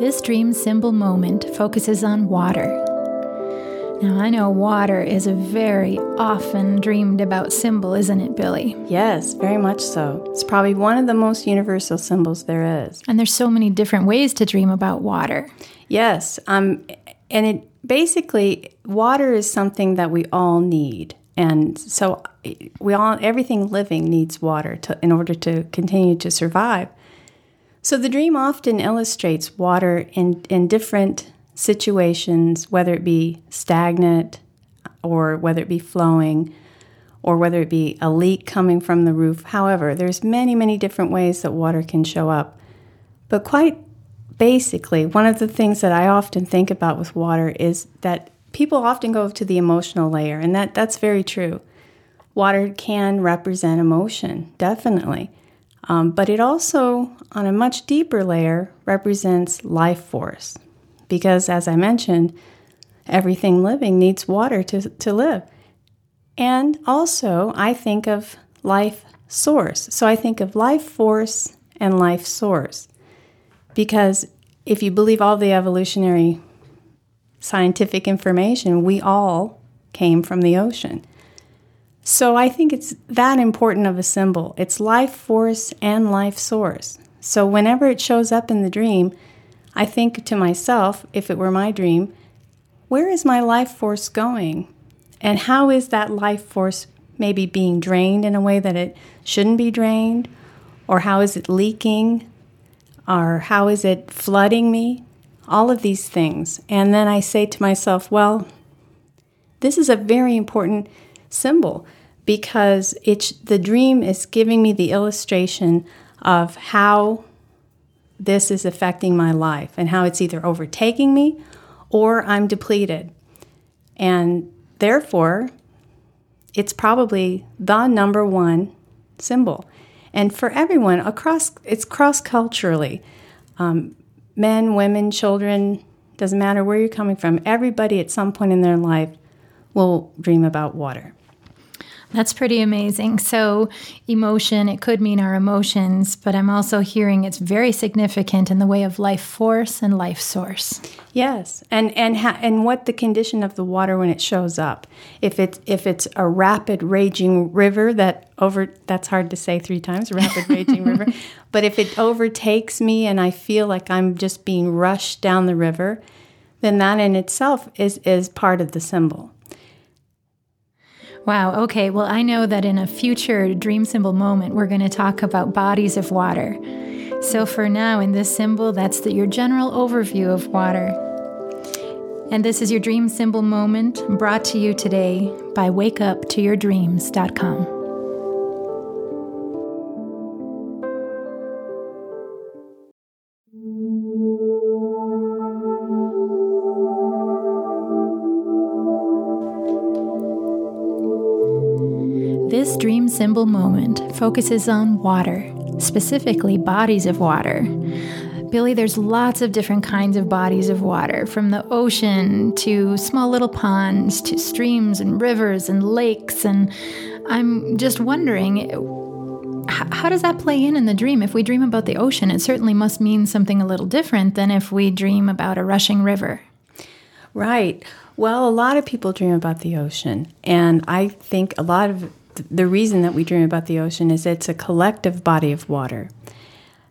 This dream symbol moment focuses on water. Now, I know water is a very often dreamed about symbol, isn't it, Billie? Yes, very much so. It's probably one of the most universal symbols there is. And there's so many different ways to dream about water. Yes, um, and it basically water is something that we all need, and so we all everything living needs water to, in order to continue to survive. So the dream often illustrates water in, in different situations, whether it be stagnant or whether it be flowing or whether it be a leak coming from the roof. However, there's many, many different ways that water can show up. But quite basically, one of the things that I often think about with water is that people often go to the emotional layer, and that, that's very true. Water can represent emotion, definitely. Um, but it also, on a much deeper layer, represents life force. Because, as I mentioned, everything living needs water to, to live. And also, I think of life source. So I think of life force and life source. Because if you believe all the evolutionary scientific information, we all came from the ocean. So I think it's that important of a symbol. It's life force and life source. So whenever it shows up in the dream, I think to myself, if it were my dream, where is my life force going? And how is that life force maybe being drained in a way that it shouldn't be drained? Or how is it leaking? Or how is it flooding me? All of these things. And then I say to myself, well, this is a very important symbol because it's the dream is giving me the illustration of how this is affecting my life and how it's either overtaking me or I'm depleted. And therefore, it's probably the number one symbol. And for everyone across, it's cross culturally. Um, men, women, children, doesn't matter where you're coming from, everybody at some point in their life will dream about water. That's pretty amazing. So, emotion, it could mean our emotions, but I'm also hearing it's very significant in the way of life force and life source. Yes. And and ha- and what the condition of the water when it shows up. If it's if it's a rapid raging river that over that's hard to say 3 times, rapid raging river, but if it overtakes me and I feel like I'm just being rushed down the river, then that in itself is is part of the symbol. Wow. Okay. Well, I know that in a future dream symbol moment, we're going to talk about bodies of water. So for now, in this symbol, that's the, your general overview of water. And this is your dream symbol moment brought to you today by wakeuptoyourdreams.com. This dream symbol moment focuses on water, specifically bodies of water. Billie, there's lots of different kinds of bodies of water, from the ocean to small little ponds to streams and rivers and lakes. And I'm just wondering, how does that play in in the dream? If we dream about the ocean, it certainly must mean something a little different than if we dream about a rushing river. Right. Well, a lot of people dream about the ocean, and I think a lot of the reason that we dream about the ocean is it's a collective body of water.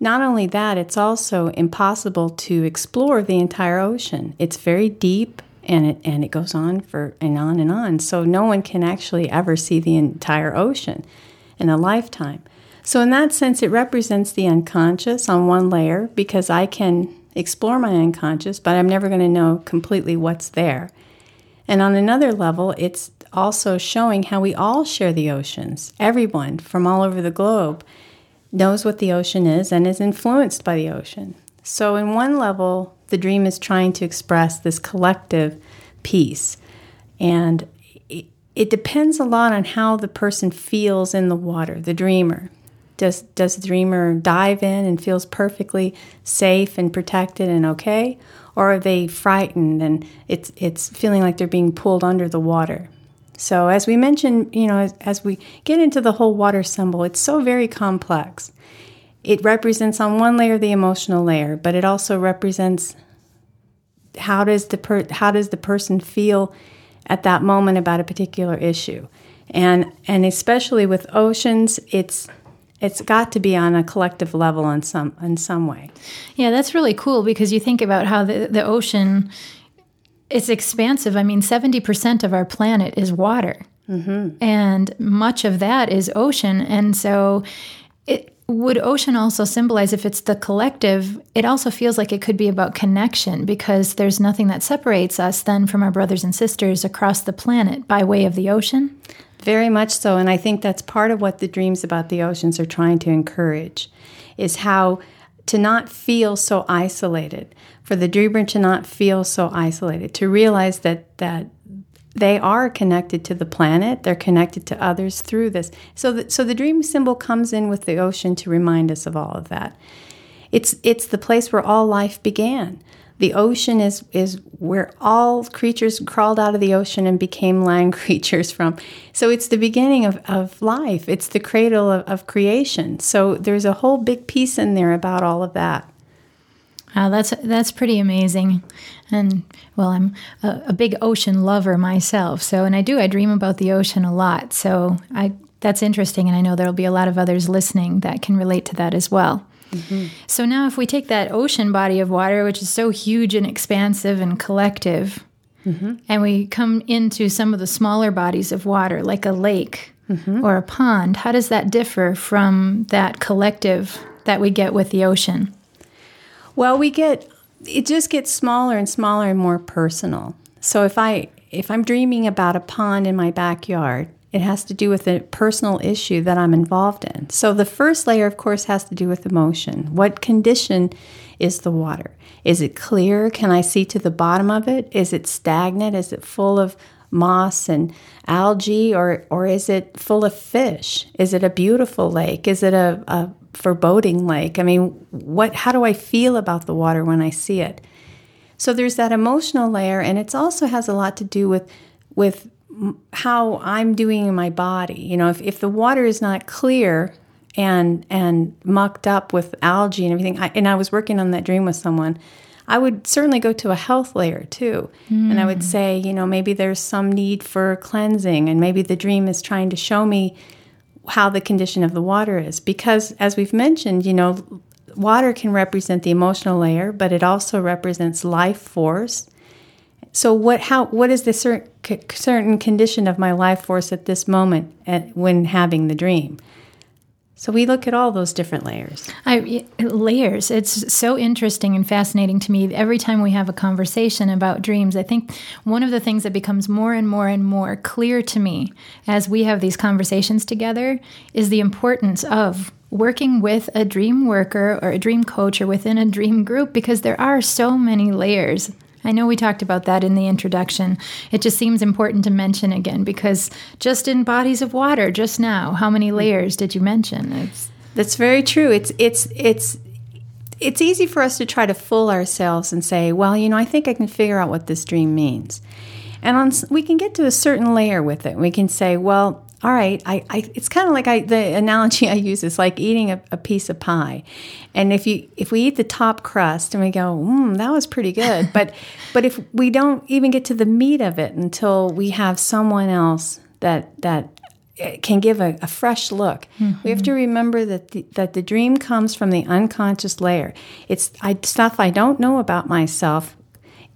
Not only that, it's also impossible to explore the entire ocean. It's very deep and it, and it goes on for and on and on. So no one can actually ever see the entire ocean in a lifetime. So in that sense, it represents the unconscious on one layer because I can explore my unconscious, but I'm never going to know completely what's there. And on another level, it's also showing how we all share the oceans. Everyone from all over the globe knows what the ocean is and is influenced by the ocean. So, in one level, the dream is trying to express this collective peace. And it, it depends a lot on how the person feels in the water, the dreamer. Does, does the dreamer dive in and feels perfectly safe and protected and okay? Or are they frightened and it's, it's feeling like they're being pulled under the water? So, as we mentioned, you know, as, as, we get into the whole water symbol, it's so very complex. it represents on one layer the emotional layer, but it also represents how does the per- how does the person feel at that moment about a particular issue, and and especially with oceans, it's it's got to be on a collective level in some in some way. Yeah, that's really cool because you think about how the, the ocean it's expansive. I mean, 70% of our planet is water. Mm-hmm. And much of that is ocean. And so it would ocean also symbolize if it's the collective, it also feels like it could be about connection because there's nothing that separates us then from our brothers and sisters across the planet by way of the ocean. Very much so. And I think that's part of what the dreams about the oceans are trying to encourage is how to not feel so isolated, for the dreamer to not feel so isolated, to realize that that they are connected to the planet, they're connected to others through this. So the, so the dream symbol comes in with the ocean to remind us of all of that. It's it's the place where all life began. The ocean is, is where all creatures crawled out of the ocean and became land creatures from. So it's the beginning of, of life, it's the cradle of, of creation. So there's a whole big piece in there about all of that. Wow, that's that's pretty amazing, and well, I'm a, a, big ocean lover myself. So, and I do I dream about the ocean a lot. So, I that's interesting, and I know there will be a lot of others listening that can relate to that as well. Mm-hmm. So now, if we take that ocean body of water, which is so huge and expansive and collective, mm-hmm. and we come into some of the smaller bodies of water, like a lake mm-hmm. or a pond, how does that differ from that collective that we get with the ocean? Well, we get it just gets smaller and smaller and more personal. So if I if I'm dreaming about a pond in my backyard, it has to do with a personal issue that I'm involved in. So the first layer, of course, has to do with emotion. What condition is the water? Is it clear? Can I see to the bottom of it? Is it stagnant? Is it full of moss and algae or, or is it full of fish? Is it a beautiful lake? Is it a, a foreboding lake? I mean, what how do I feel about the water when I see it? So there's that emotional layer and it also has a lot to do with with how I'm doing in my body. You know, if, if the water is not clear and and mucked up with algae and everything, I, and I was working on that dream with someone, I would certainly go to a health layer too. Mm. And I would hmm. say, you know, maybe there's some need for cleansing, and maybe the dream is trying to show me how the condition of the water is. Because as we've mentioned, you know, water can represent the emotional layer, but it also represents life force so what how what is the certain certain condition of my life force at this moment at, when having the dream? So we look at all those different layers. I, layers. It's so interesting and fascinating to me. Every time we have a conversation about dreams, I think one of the things that becomes more and more and more clear to me as we have these conversations together is the importance of working with a dream worker or a dream coach or within a dream group because there are so many layers I know we talked about that in the introduction. It just seems important to mention again because just in bodies of water just now, how many mm. layers did you mention? It's That's very true. It's it's it's it's easy for us to try to fool ourselves and say, well, you know, I think I can figure out what this dream means. And on, we can get to a certain layer with it. We can say, well, all right, I, I it's kind of like I, the analogy I use is like eating a, a, piece of pie, and if you if we eat the top crust and we go, mm, that was pretty good, but but if we don't even get to the meat of it until we have someone else that that eh, can give a, a fresh look, mm-hmm. we have to remember that the, that the dream comes from the unconscious layer. It's I, stuff I don't know about myself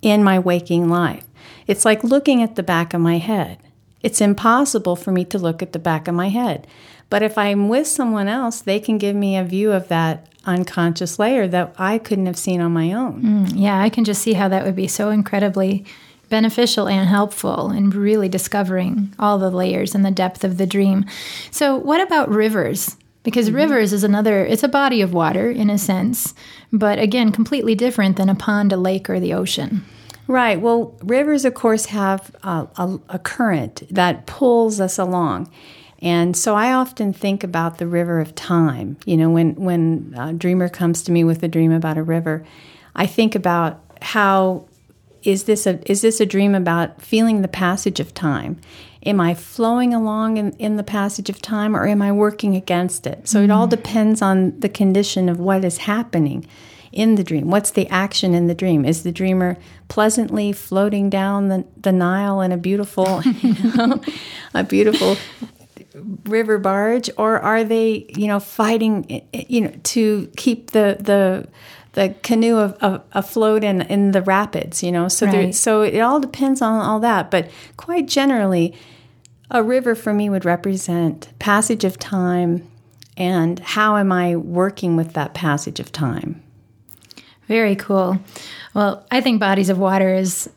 in my waking life. It's like looking at the back of my head. It's impossible for me to look at the back of my head. But if I'm with someone else, they can give me a view of that unconscious layer that I couldn't have seen on my own. Mm, yeah, I can just see how that would be so incredibly beneficial and helpful in really discovering all the layers and the depth of the dream. So, what about rivers? Because mm-hmm. rivers is another, it's a body of water in a sense, but again, completely different than a pond, a lake, or the ocean. Right. Well, rivers, of course, have a, a, a, current that pulls us along. And so I often think about the river of time. You know, when, when a dreamer comes to me with a dream about a river, I think about how is this a, is this a dream about feeling the passage of time? Am I flowing along in, in the passage of time or am I working against it? So mm. it all depends on the condition of what is happening in the dream. What's the action in the dream? Is the dreamer pleasantly floating down the, the Nile in a beautiful, you know, a beautiful river barge, or are they, you know, fighting, you know, to keep the the the canoe afloat in, in the rapids, you know. So right. there, so it all depends on all that. But quite generally, a river for me would represent passage of time and how am I working with that passage of time. Very cool. Well, I think bodies of water is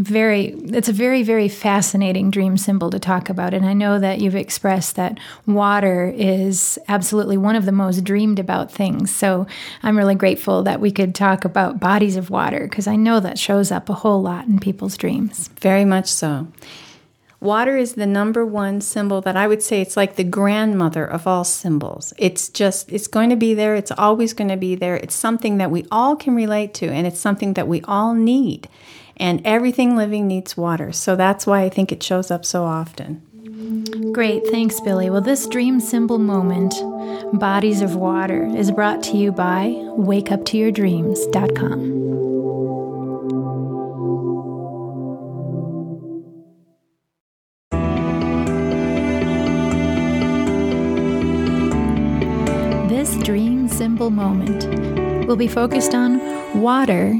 very it's a very very fascinating dream symbol to talk about. And i know that you've expressed that water is absolutely one of the most dreamed about things. So i'm really grateful that we could talk about bodies of water because i know that shows up a whole lot in people's dreams. Very much so Water is the number one symbol that I would say it's like the grandmother of all symbols. It's just, it's going to be there. It's always going to be there. It's something that we all can relate to, and it's something that we all need and everything living needs water. So that's why I think it shows up so often. Great, thanks, Billie. Well, this dream symbol moment, Bodies of Water, is brought to you by wakeuptoyourdreams.com. This dream symbol moment will be focused on water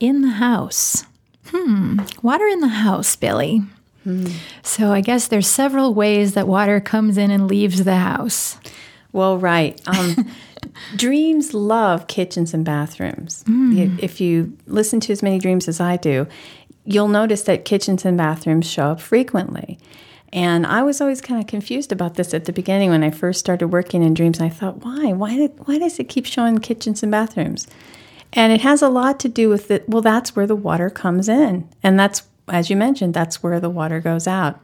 in the house. Hmm, water in the house, Billie. Hmm. So I guess there's several ways that water comes in and leaves the house. Well, right. Um, dreams love kitchens and bathrooms. Mm. If you listen to as many dreams as I do, you'll notice that kitchens and bathrooms show up frequently. And I was always kind of confused about this at the beginning when I first started working in dreams. I thought, why? Why, why does it keep showing kitchens and bathrooms? And it has a lot to do with it. Well, that's where the water comes in. And that's, as you mentioned, that's where the water goes out.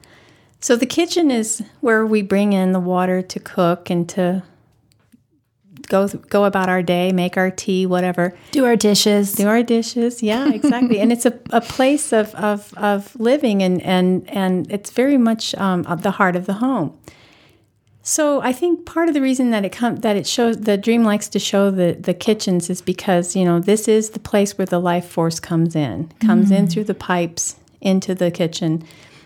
So the kitchen is where we bring in the water to cook and to go go about our day, make our tea, whatever. Do our dishes. Do our dishes. Yeah, exactly. and it's a, a place of, of, of living and, and, and it's very much um, the heart of the home. So I think part of the reason that it com- that it shows the dream likes to show the the kitchens is because you know this is the place where the life force comes in, comes mm. in through the pipes into the kitchen,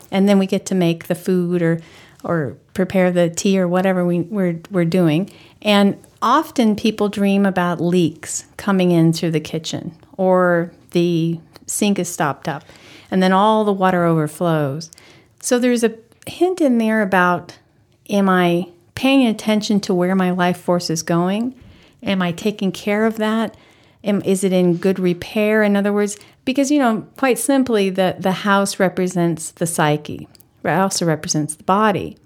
and then we get to make the food or or prepare the tea or whatever we, we're we're doing. And often people dream about leaks coming in through the kitchen or the sink is stopped up, and then all the water overflows. So there's a hint in there about Am I paying attention to where my life force is going? Am I taking care of that? Am, is it in good repair? In other words, because, you know, quite simply, the, the house represents the psyche, it also represents the body.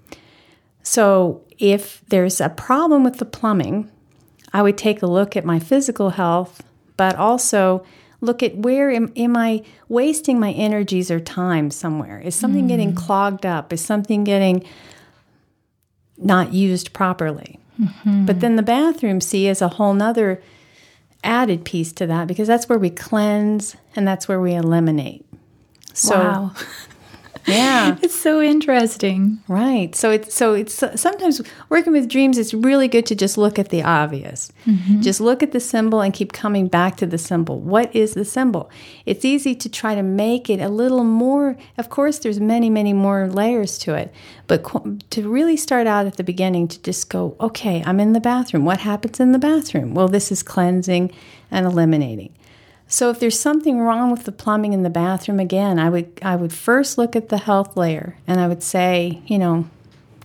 So if there's a problem with the plumbing, I would take a look at my physical health, but also look at where am, am I wasting my energies or time somewhere? Is something mm. getting clogged up? Is something getting not used properly. Mm-hmm. But then the bathroom, see, is a whole nother added piece to that because that's where we cleanse and that's where we eliminate. So, wow. Yeah. it's so interesting. Right. So it's so it's sometimes working with dreams it's really good to just look at the obvious. Mm-hmm. Just look at the symbol and keep coming back to the symbol. What is the symbol? It's easy to try to make it a little more of course there's many many more layers to it, but to really start out at the beginning to just go, "Okay, I'm in the bathroom. What happens in the bathroom?" Well, this is cleansing and eliminating. So if there's something wrong with the plumbing in the bathroom again, I would I would first look at the health layer and I would say, you know,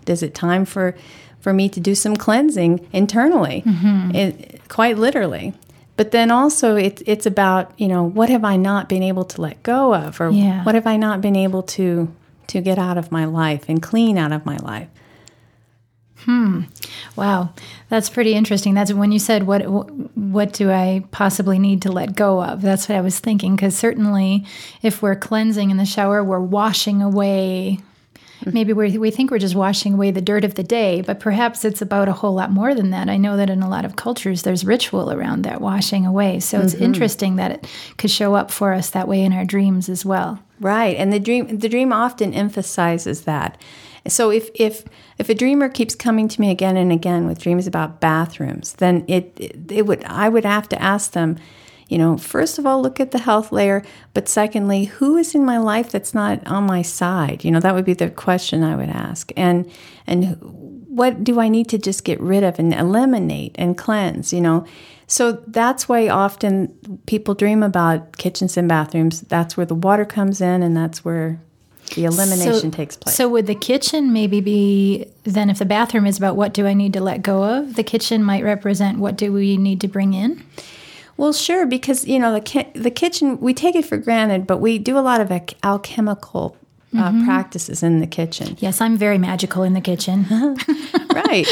is it time for for me to do some cleansing internally? Mm-hmm. It, quite literally. But then also it, it's about, you know, what have I not been able to let go of or yeah. what have I not been able to to get out of my life and clean out of my life? Hmm. Wow, that's pretty interesting. That's when you said what what do I possibly need to let go of? That's what I was thinking because certainly if we're cleansing in the shower, we're washing away mm-hmm. maybe we we think we're just washing away the dirt of the day, but perhaps it's about a whole lot more than that. I know that in a lot of cultures there's ritual around that washing away. So it's mm-hmm. interesting that it could show up for us that way in our dreams as well. Right, and the dream the dream often emphasizes that. So if if if a dreamer keeps coming to me again and again with dreams about bathrooms, then it, it it would I would have to ask them, you know, first of all look at the health layer, but secondly, who is in my life that's not on my side? You know, that would be the question I would ask. And and what do I need to just get rid of and eliminate and cleanse, you know? So that's why often people dream about kitchens and bathrooms. That's where the water comes in, and that's where the elimination so, takes place. So, would the kitchen maybe be then, if the bathroom is about what do I need to let go of, the kitchen might represent what do we need to bring in? Well, sure, because you know the ki- the kitchen we take it for granted, but we do a lot of alchemical uh, mm-hmm. practices in the kitchen. Yes, I'm very magical in the kitchen. right.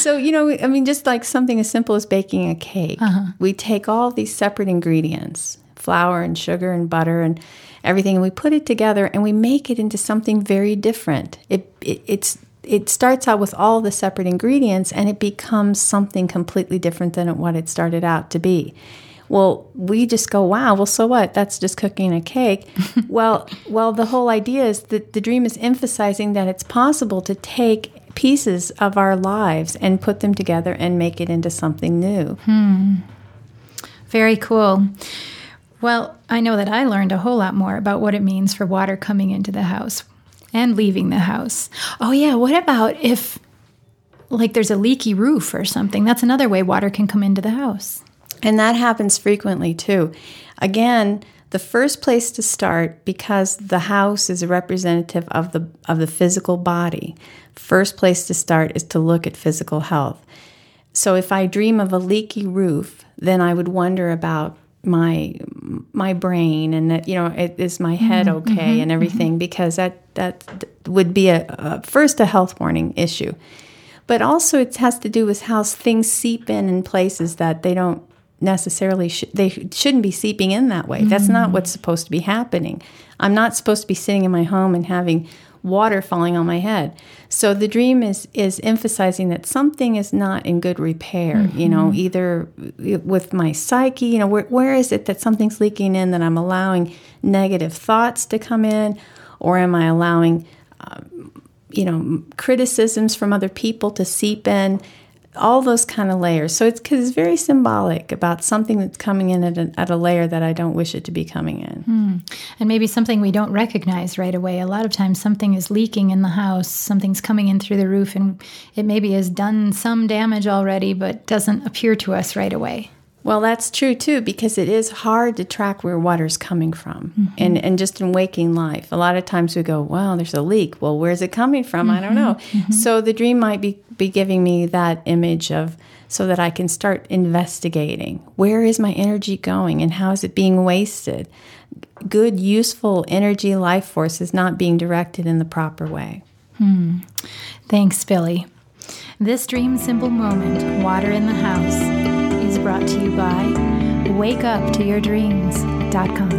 So, you know, I mean, just like something as simple as baking a cake, uh-huh. we take all these separate ingredients flour and sugar and butter and everything, and we put it together and we make it into something very different. It, it, it's it starts out with all the separate ingredients and it becomes something completely different than what it started out to be. Well, we just go, wow, well, so what? That's just cooking a cake. well, well, the whole idea is that the dream is emphasizing that it's possible to take pieces of our lives and put them together and make it into something new. Hmm. Very cool. Well, I know that I learned a whole lot more about what it means for water coming into the house and leaving the house. Oh, yeah. What about if, like, there's a leaky roof or something? That's another way water can come into the house. And that happens frequently too. Again, the first place to start because the house is a representative of the of the physical body. First place to start is to look at physical health. So if I dream of a leaky roof, then I would wonder about my my brain and that you know it, is my head mm-hmm, okay mm-hmm, and everything mm-hmm. because that that would be a, a first a health warning issue but also it has to do with how things seep in in places that they don't necessarily sh- they shouldn't be seeping in that way. Mm-hmm. That's not what's supposed to be happening. I'm not supposed to be sitting in my home and having water falling on my head. So the dream is is emphasizing that something is not in good repair, mm-hmm. you know, either with my psyche, you know, where, where is it that something's leaking in that I'm allowing negative thoughts to come in or am I allowing um, you know criticisms from other people to seep in all those kind of layers. So it's because it's very symbolic about something that's coming in at a, at a, layer that I don't wish it to be coming in. Hmm. And maybe something we don't recognize right away. A lot of times something is leaking in the house, something's coming in through the roof, and it maybe has done some damage already, but doesn't appear to us right away. Well, that's true too, because it is hard to track where water's coming from. Mm-hmm. And, and just in waking life, a lot of times we go, well, there's a leak. Well, where's it coming from? Mm-hmm. I don't know. Mm-hmm. So the dream might be, be giving me that image of, so that I can start investigating where is my energy going and how is it being wasted? Good, useful energy life force is not being directed in the proper way. Hmm. Thanks, Billie. This dream symbol moment, water in the house brought to you by wakeuptoyourdreams.com.